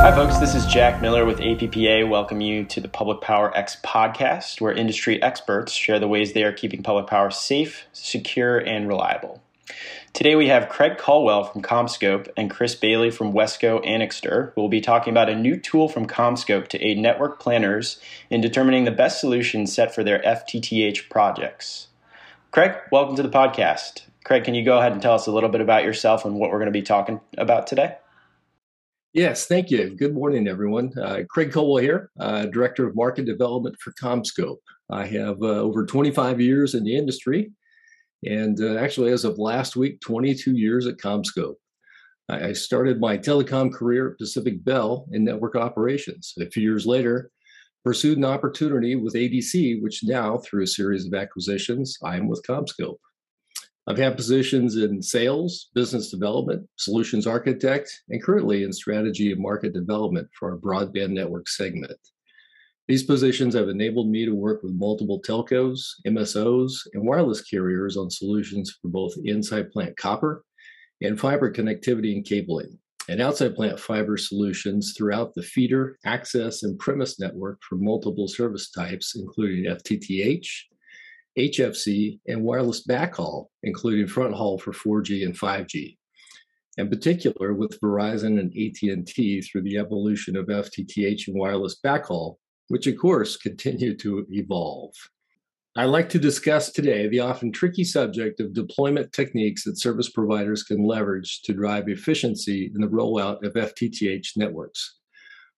Hi, folks. This is Jack Miller with APPA. Welcome you to the Public Power X podcast, where industry experts share the ways they are keeping public power safe, secure, and reliable. Today we have Craig Caldwell from CommScope and Chris Bailey from Wesco Anixter, who will be talking about a new tool from CommScope to aid network planners in determining the best solutions set for their FTTH projects. Craig, welcome to the podcast. Craig, can you go ahead and tell us a little bit about yourself and what we're going to be talking about today? Yes, thank you. Good morning, everyone. Uh, Craig Caldwell here, uh, Director of Market Development for CommScope. I have uh, over 25 years in the industry, and uh, actually, as of last week, 22 years at CommScope. I started my telecom career at Pacific Bell in network operations. A few years later, pursued an opportunity with ADC, which now, through a series of acquisitions, I am with CommScope. I've had positions in sales, business development, solutions architect, and currently in strategy and market development for our broadband network segment. These positions have enabled me to work with multiple telcos, MSOs, and wireless carriers on solutions for both inside plant copper and fiber connectivity and cabling, and outside plant fiber solutions throughout the feeder, access, and premise network for multiple service types, including FTTH, HFC, and wireless backhaul, including front haul for 4G and 5G. In particular, with Verizon and AT&T through the evolution of FTTH and wireless backhaul, which of course continue to evolve. I'd like to discuss today the often tricky subject of deployment techniques that service providers can leverage to drive efficiency in the rollout of FTTH networks,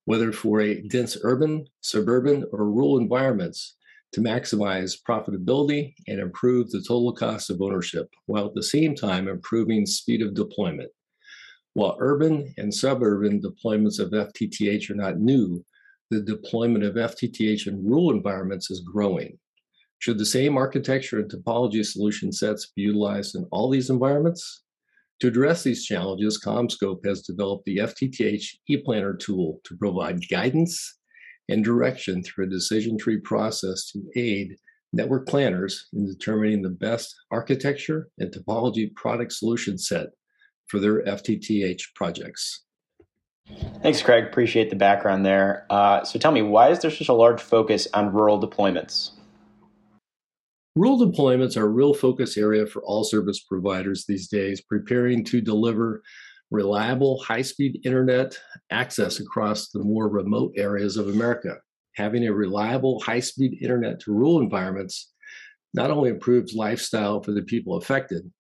whether for a dense urban, suburban, or rural environments to maximize profitability and improve the total cost of ownership, while at the same time improving speed of deployment. While urban and suburban deployments of FTTH are not new, the deployment of FTTH in rural environments is growing. Should the same architecture and topology solution sets be utilized in all these environments? To address these challenges, CommScope has developed the FTTH ePlanner tool to provide guidance and direction through a decision tree process to aid network planners in determining the best architecture and topology product solution set for their FTTH projects. Thanks, Craig. Appreciate the background there. Uh, so tell me, why is there such a large focus on rural deployments? Rural deployments are a real focus area for all service providers these days, preparing to deliver reliable, high speed internet access across the more remote areas of America. Having a reliable, high speed internet to rural environments not only improves lifestyle for the people affected,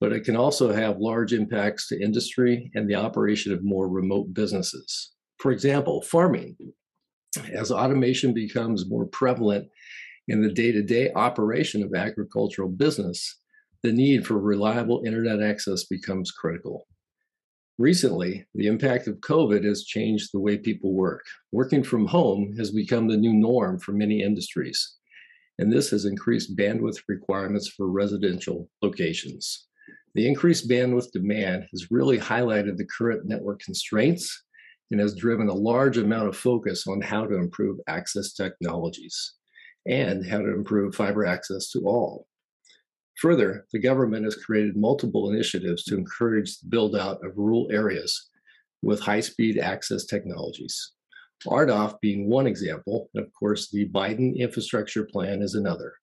but it can also have large impacts to industry and the operation of more remote businesses. For example, farming. As automation becomes more prevalent in the day to day operation of agricultural business, the need for reliable internet access becomes critical. Recently, the impact of COVID has changed the way people work. Working from home has become the new norm for many industries, and this has increased bandwidth requirements for residential locations. The increased bandwidth demand has really highlighted the current network constraints and has driven a large amount of focus on how to improve access technologies and how to improve fiber access to all. Further, the government has created multiple initiatives to encourage the build out of rural areas with high speed access technologies. RDOF being one example, and of course, the Biden infrastructure plan is another.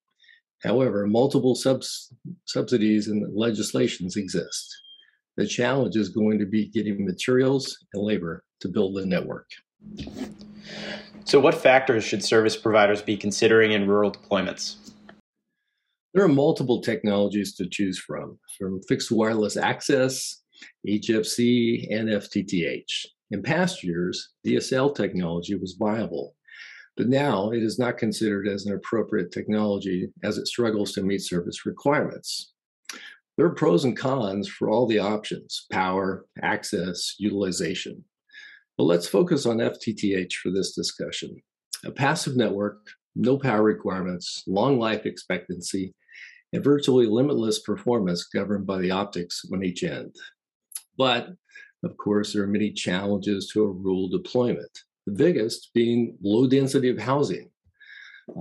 However, multiple subs- subsidies and legislations exist. The challenge is going to be getting materials and labor to build the network. So, what factors should service providers be considering in rural deployments? There are multiple technologies to choose from, from fixed wireless access, HFC, and FTTH. In past years, DSL technology was viable, but now it is not considered as an appropriate technology as it struggles to meet service requirements. There are pros and cons for all the options power, access, utilization. But let's focus on FTTH for this discussion. A passive network, no power requirements, long life expectancy, and virtually limitless performance governed by the optics on each end. But of course, there are many challenges to a rural deployment. The biggest being low density of housing.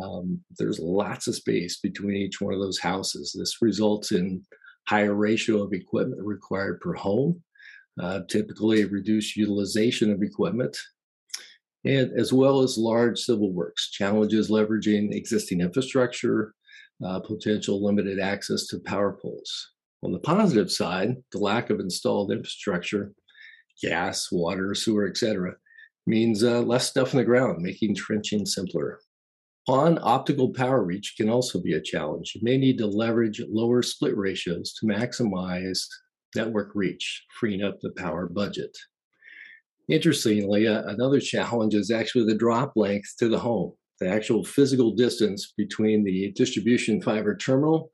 Um, there's lots of space between each one of those houses. This results in higher ratio of equipment required per home, uh, typically reduced utilization of equipment, and as well as large civil works, challenges leveraging existing infrastructure, uh, potential limited access to power poles. On the positive side, the lack of installed infrastructure, gas, water, sewer, etc., means uh, less stuff in the ground, making trenching simpler. On optical power reach can also be a challenge. You may need to leverage lower split ratios to maximize network reach, freeing up the power budget. Interestingly, uh, another challenge is actually the drop length to the home, the actual physical distance between the distribution fiber terminal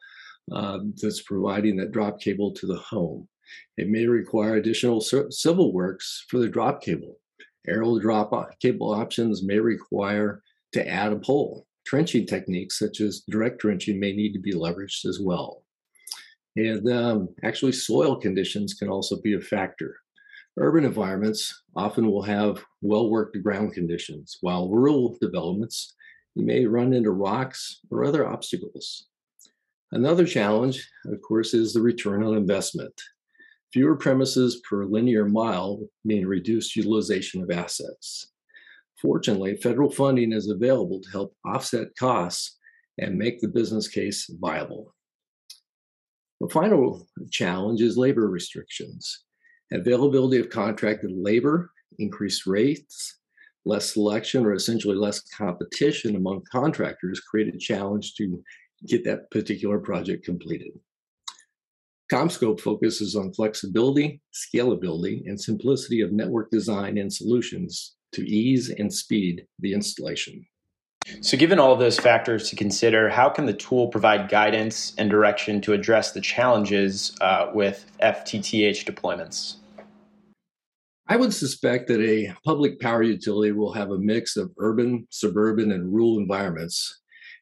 uh, that's providing that drop cable to the home. It may require additional civil works for the drop cable. Aerial drop cable options may require to add a pole. Trenching techniques such as direct trenching may need to be leveraged as well. And um, actually, soil conditions can also be a factor. Urban environments often will have well worked ground conditions, while rural developments, you may run into rocks or other obstacles. Another challenge, of course, is the return on investment. Fewer premises per linear mile mean reduced utilization of assets. Fortunately, federal funding is available to help offset costs and make the business case viable. The final challenge is labor restrictions. Availability of contracted labor, increased rates, less selection, or essentially less competition among contractors create a challenge to get that particular project completed. CommScope focuses on flexibility, scalability, and simplicity of network design and solutions to ease and speed the installation. So, given all those factors to consider, how can the tool provide guidance and direction to address the challenges uh, with FTTH deployments? I would suspect that a public power utility will have a mix of urban, suburban, and rural environments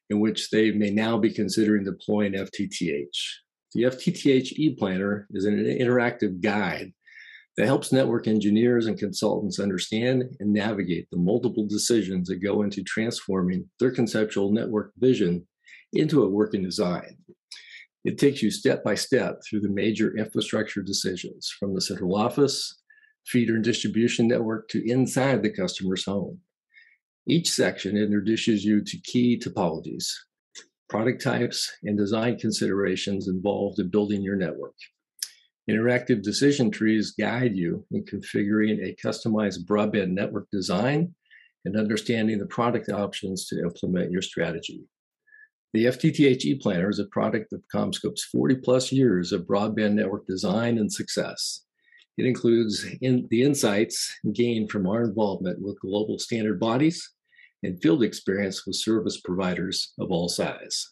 in which they may now be considering deploying FTTH. The FTTH e-planner is an interactive guide that helps network engineers and consultants understand and navigate the multiple decisions that go into transforming their conceptual network vision into a working design. It takes you step by step through the major infrastructure decisions from the central office, feeder and distribution network to inside the customer's home. Each section introduces you to key topologies, product types, and design considerations involved in building your network. Interactive decision trees guide you in configuring a customized broadband network design and understanding the product options to implement your strategy. The FTTH ePlanner is a product of CommScope's 40 plus years of broadband network design and success. It includes in the insights gained from our involvement with global standard bodies and field experience with service providers of all size.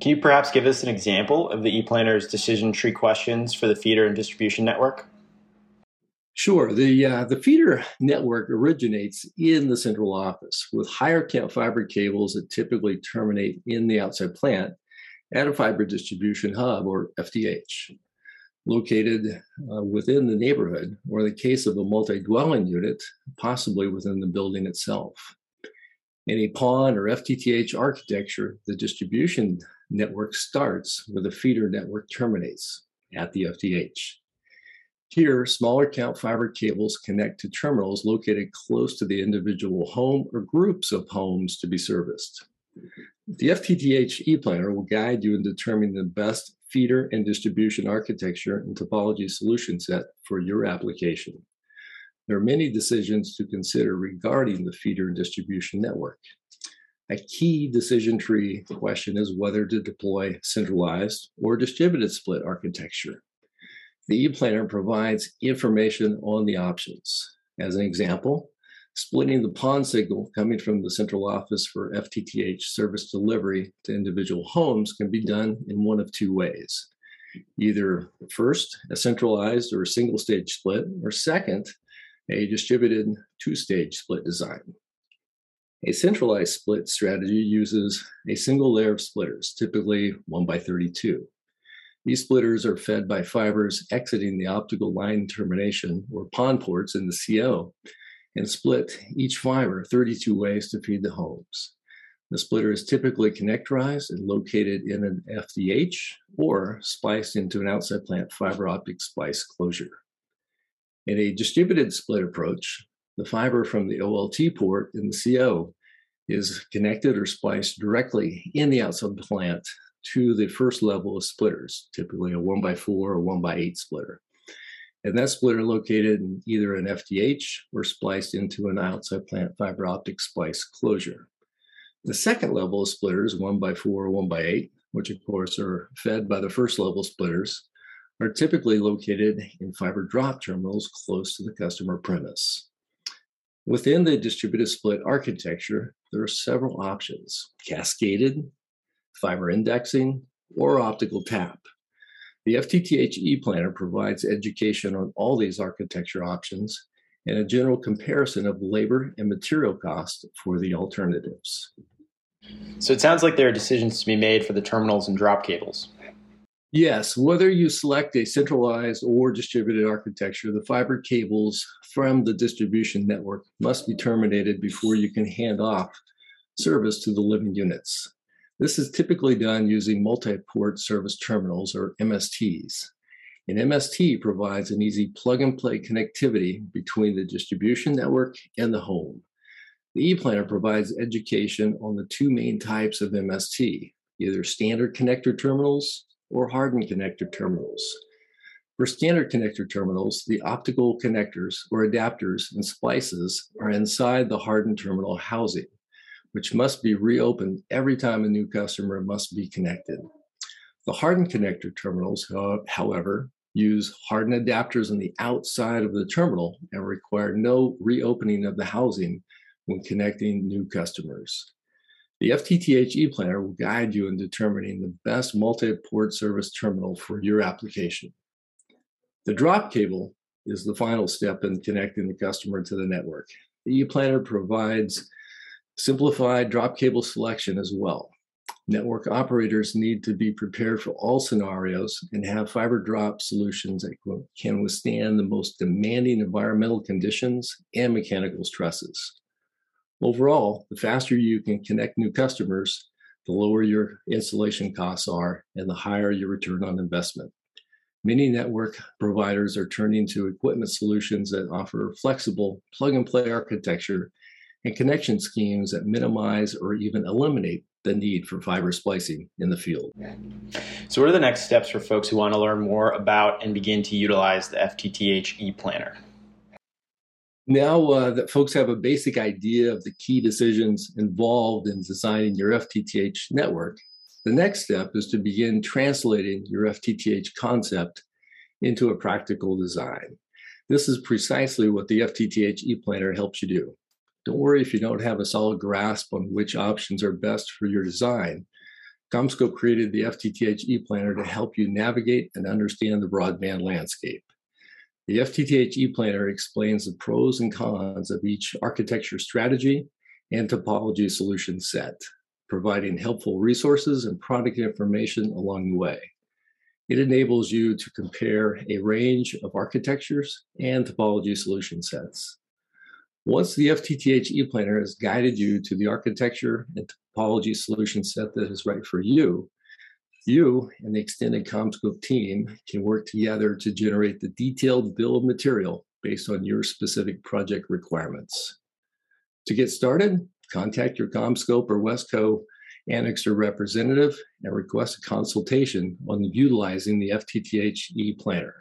Can you perhaps give us an example of the ePlanner's decision tree questions for the feeder and distribution network? Sure. The, uh, the feeder network originates in the central office with higher count fiber cables that typically terminate in the outside plant at a fiber distribution hub or FDH located uh, within the neighborhood, or in the case of a multi dwelling unit, possibly within the building itself. In a PON or FTTH architecture, the distribution network starts where the feeder network terminates at the FDH. Here, smaller count fiber cables connect to terminals located close to the individual home or groups of homes to be serviced. The FTTH ePlanner will guide you in determining the best feeder and distribution architecture and topology solution set for your application. There are many decisions to consider regarding the feeder and distribution network. A key decision tree question is whether to deploy centralized or distributed split architecture. The ePlanner provides information on the options. As an example, splitting the PON signal coming from the central office for FTTH service delivery to individual homes can be done in one of two ways. Either first, a centralized or single stage split, or second, a distributed two-stage split design. A centralized split strategy uses a single layer of splitters, typically 1 by 32. These splitters are fed by fibers exiting the optical line termination or PON ports in the CO and split each fiber 32 ways to feed the homes. The splitter is typically connectorized and located in an FDH or spliced into an outside plant fiber optic splice closure. In a distributed split approach, the fiber from the OLT port in the CO is connected or spliced directly in the outside plant to the first level of splitters, typically a 1x4 or 1x8 splitter. And that splitter located in either an FDH or spliced into an outside plant fiber optic splice closure. The second level of splitters, one by four, or one by eight, which of course are fed by the first level splitters, are typically located in fiber drop terminals close to the customer premise. Within the distributed split architecture, there are several options cascaded, fiber indexing, or optical tap. The FTTH E-Planner provides education on all these architecture options and a general comparison of labor and material cost for the alternatives. So it sounds like there are decisions to be made for the terminals and drop cables. Yes, whether you select a centralized or distributed architecture, the fiber cables from the distribution network must be terminated before you can hand off service to the living units. This is typically done using multi-port service terminals or MSTs. An MST provides an easy plug-and-play connectivity between the distribution network and the home. The ePlanner provides education on the two main types of MST, either standard connector terminals or hardened connector terminals. For standard connector terminals, the optical connectors or adapters and splices are inside the hardened terminal housing which must be reopened every time a new customer must be connected. The hardened connector terminals, however, use hardened adapters on the outside of the terminal and require no reopening of the housing when connecting new customers. The FTTH ePlanner will guide you in determining the best multi-port service terminal for your application. The drop cable is the final step in connecting the customer to the network. The ePlanner provides Simplified drop cable selection as well. Network operators need to be prepared for all scenarios and have fiber drop solutions that can withstand the most demanding environmental conditions and mechanical stresses. Overall, the faster you can connect new customers, the lower your installation costs are and the higher your return on investment. Many network providers are turning to equipment solutions that offer flexible plug and play architecture and connection schemes that minimize or even eliminate the need for fiber splicing in the field. So, what are the next steps for folks who want to learn more about and begin to utilize the FTTH ePlanner? Now uh, that folks have a basic idea of the key decisions involved in designing your FTTH network, the next step is to begin translating your FTTH concept into a practical design. This is precisely what the FTTH ePlanner helps you do. Don't worry if you don't have a solid grasp on which options are best for your design. CommScope created the FTTH ePlanner to help you navigate and understand the broadband landscape. The FTTH ePlanner explains the pros and cons of each architecture strategy and topology solution set, providing helpful resources and product information along the way. It enables you to compare a range of architectures and topology solution sets. Once the FTTH ePlanner has guided you to the architecture and topology solution set that is right for you, you and the extended CommScope team can work together to generate the detailed bill of material based on your specific project requirements. To get started, contact your CommScope or Wesco Anixter representative and request a consultation on utilizing the FTTH ePlanner.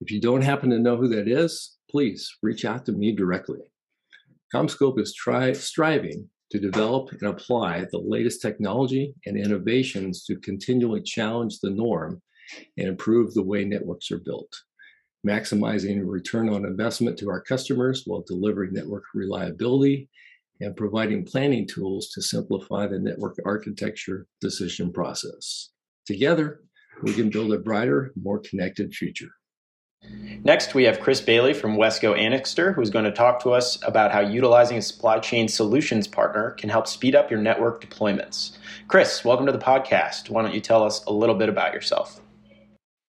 If you don't happen to know who that is, please reach out to me directly. CommScope is tri- striving to develop and apply the latest technology and innovations to continually challenge the norm and improve the way networks are built, maximizing return on investment to our customers while delivering network reliability and providing planning tools to simplify the network architecture decision process. Together, we can build a brighter, more connected future. Next, we have Chris Bailey from Wesco Anixter, who's going to talk to us about how utilizing a supply chain solutions partner can help speed up your network deployments. Chris, welcome to the podcast. Why don't you tell us a little bit about yourself?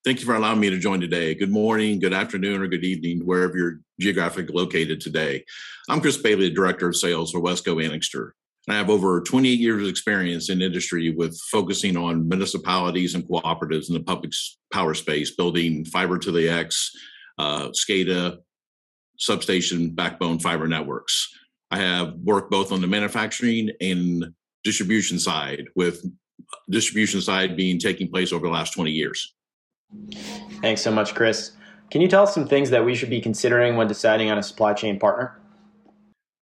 Thank you for allowing me to join today. Good morning, good afternoon, or good evening, wherever you're geographically located today. I'm Chris Bailey, Director of Sales for Wesco Anixter. I have over 28 years of experience in industry with focusing on municipalities and cooperatives in the public power space, building fiber to the X, uh, SCADA, substation backbone fiber networks. I have worked both on the manufacturing and distribution side, with distribution side being taking place over the last 20 years. Thanks so much, Chris. Can you tell us some things that we should be considering when deciding on a supply chain partner?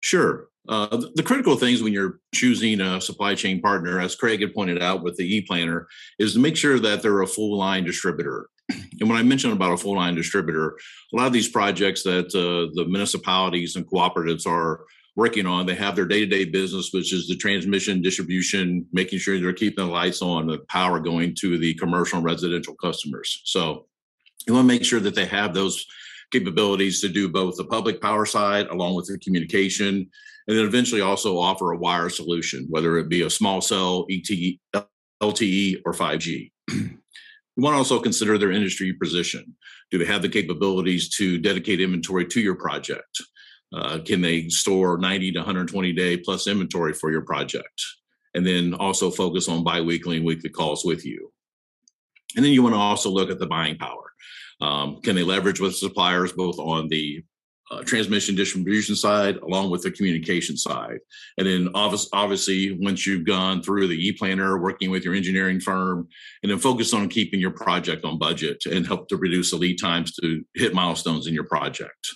Sure. Uh, the, critical things when you're choosing a supply chain partner, as Craig had pointed out with the ePlanner, is to make sure that they're a full line distributor. And when I mentioned about a full line distributor, a lot of these projects that uh, the municipalities and cooperatives are working on. They have their day to day business, which is the transmission, distribution, making sure they're keeping the lights on, the power going to the commercial and residential customers. So you want to make sure that they have those capabilities to do both the public power side along with the communication, and then eventually also offer a wire solution, whether it be a small cell, ET, LTE, or 5G. You want to also consider their industry position. Do they have the capabilities to dedicate inventory to your project? Uh, can they store 90 to 120 day plus inventory for your project? And then also focus on biweekly and weekly calls with you. And then you want to also look at the buying power. Um, can they leverage with suppliers both on the uh, transmission distribution side along with the communication side? And then obviously, once you've gone through the e-planner, working with your engineering firm, and then focus on keeping your project on budget and help to reduce the lead times to hit milestones in your project.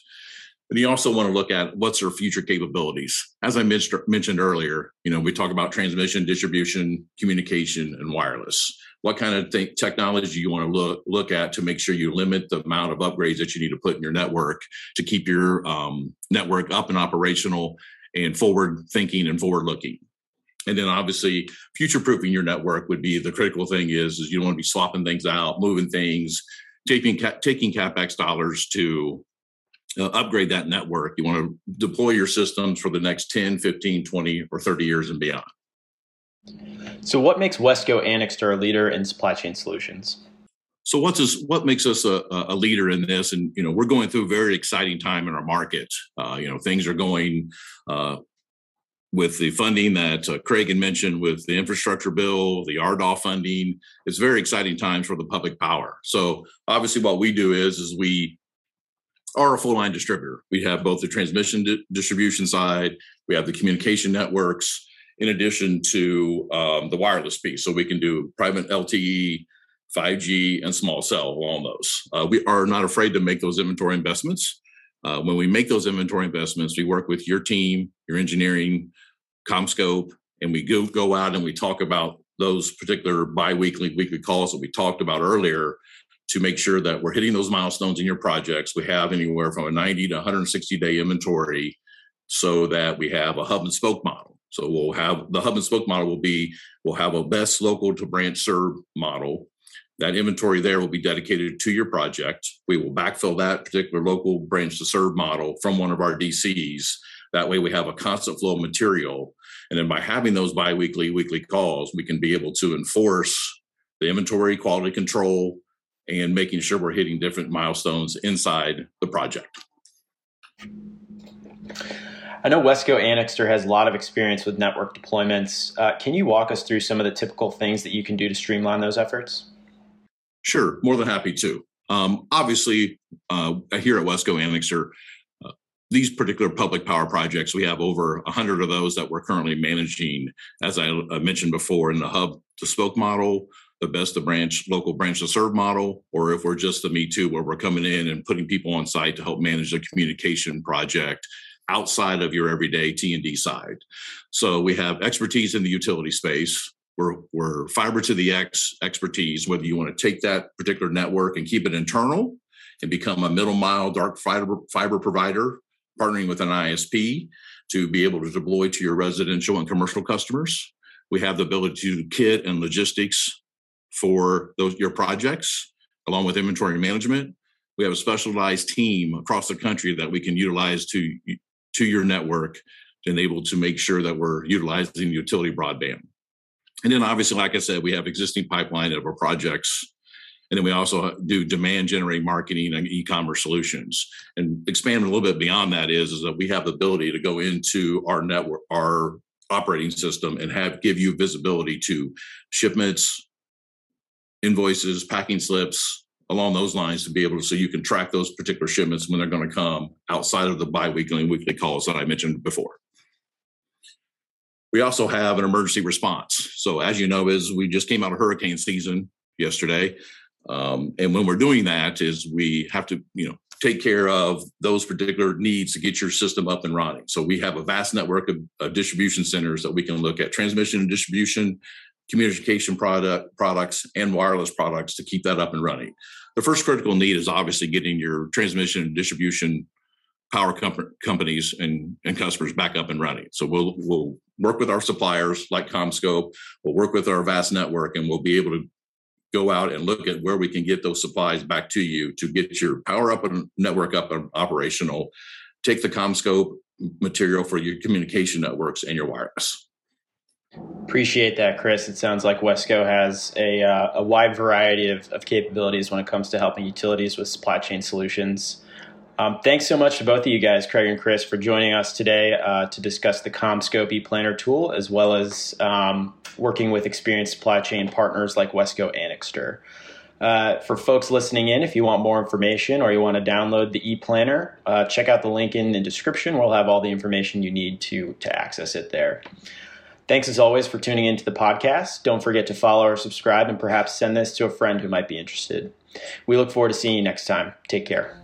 And you also want to look at what's their future capabilities. As I mentioned earlier, you know, we talk about transmission, distribution, communication, and wireless. What kind of th- technology you want to look look at to make sure you limit the amount of upgrades that you need to put in your network to keep your um, network up and operational and forward thinking and forward looking. And then obviously future proofing your network would be the critical thing is, is you don't want to be swapping things out, moving things, taking, taking CapEx dollars to uh, upgrade that network. You want to deploy your systems for the next 10, 15, 20, or 30 years and beyond. So, what makes Wesco Anixter a leader in supply chain solutions? So, what's what makes us a, a, leader in this? And you know, we're going through a very exciting time in our market. Uh, you know, things are going uh, with the funding that uh, Craig had mentioned with the infrastructure bill, the RDOF funding. It's very exciting times for the public power. So, obviously, what we do is is we are a full line distributor. We have both the transmission di- distribution side, we have the communication networks, in addition to um, the wireless piece. So we can do private LTE, 5G, and small cell along those. Uh, we are not afraid to make those inventory investments. Uh, when we make those inventory investments, we work with your team, your engineering, CommScope, and we go, go out and we talk about those particular biweekly, weekly calls that we talked about earlier to make sure that we're hitting those milestones in your projects. We have anywhere from a 90 to 160 day inventory so that we have a hub and spoke model. So we'll have the hub and spoke model will be we'll have a best local to branch serve model. That inventory there will be dedicated to your project. We will backfill that particular local branch to serve model from one of our DCs. That way we have a constant flow of material. And then by having those biweekly, weekly calls, we can be able to enforce the inventory quality control, and making sure we're hitting different milestones inside the project. I know Wesco Anixter has a lot of experience with network deployments. Uh, can you walk us through some of the typical things that you can do to streamline those efforts? Sure, more than happy to. Um, obviously, uh, here at Wesco Anixter, uh, these particular public power projects, we have over 100 of those that we're currently managing, as I mentioned before, in the hub to spoke model, the best of branch local branch to serve model or if we're just the me too where we're coming in and putting people on site to help manage the communication project outside of your everyday t&d side. So we have expertise in the utility space. We're, we're fiber to the x expertise whether you want to take that particular network and keep it internal and become a middle mile dark fiber, fiber provider partnering with an isp to be able to deploy to your residential and commercial customers. We have the ability to kit and logistics for those your projects, along with inventory management. We have a specialized team across the country that we can utilize to to your network and able to make sure that we're utilizing utility broadband. And then obviously, like I said, we have existing pipeline of our projects. And then we also uh, do demand generating marketing and e-commerce solutions. And expanding a little bit beyond that is, is that we have the ability to go into our network, our operating system and have give you visibility to shipments, invoices, packing slips, along those lines to be able to so you can track those particular shipments when they're going to come outside of the biweekly and weekly calls that I mentioned before. We also have an emergency response. So as you know, is we just came out of hurricane season yesterday. Um, and when we're doing that is we have to, you know, take care of those particular needs to get your system up and running. So we have a vast network of, of distribution centers that we can look at transmission and distribution, communication product products, and wireless products to keep that up and running. The first critical need is obviously getting your transmission and distribution power comp- companies and, and customers back up and running. So we'll we'll work with our suppliers like CommScope. We'll work with our vast network, and we'll be able to go out and look at where we can get those supplies back to you to get your power up and network up and operational. Take the CommScope material for your communication networks and your wireless. Appreciate that, Chris. It sounds like Wesco has a, uh, a wide variety of, of capabilities when it comes to helping utilities with supply chain solutions. Um, thanks so much to both of you guys, Craig and Chris, for joining us today uh, to discuss the CommScope ePlanner tool, as well as um, working with experienced supply chain partners like Wesco Anixter. Uh, for folks listening in, if you want more information or you want to download the ePlanner, uh, check out the link in the description. We'll have all the information you need to, to access it there. Thanks as always for tuning into the podcast. Don't forget to follow or subscribe and perhaps send this to a friend who might be interested. We look forward to seeing you next time. Take care.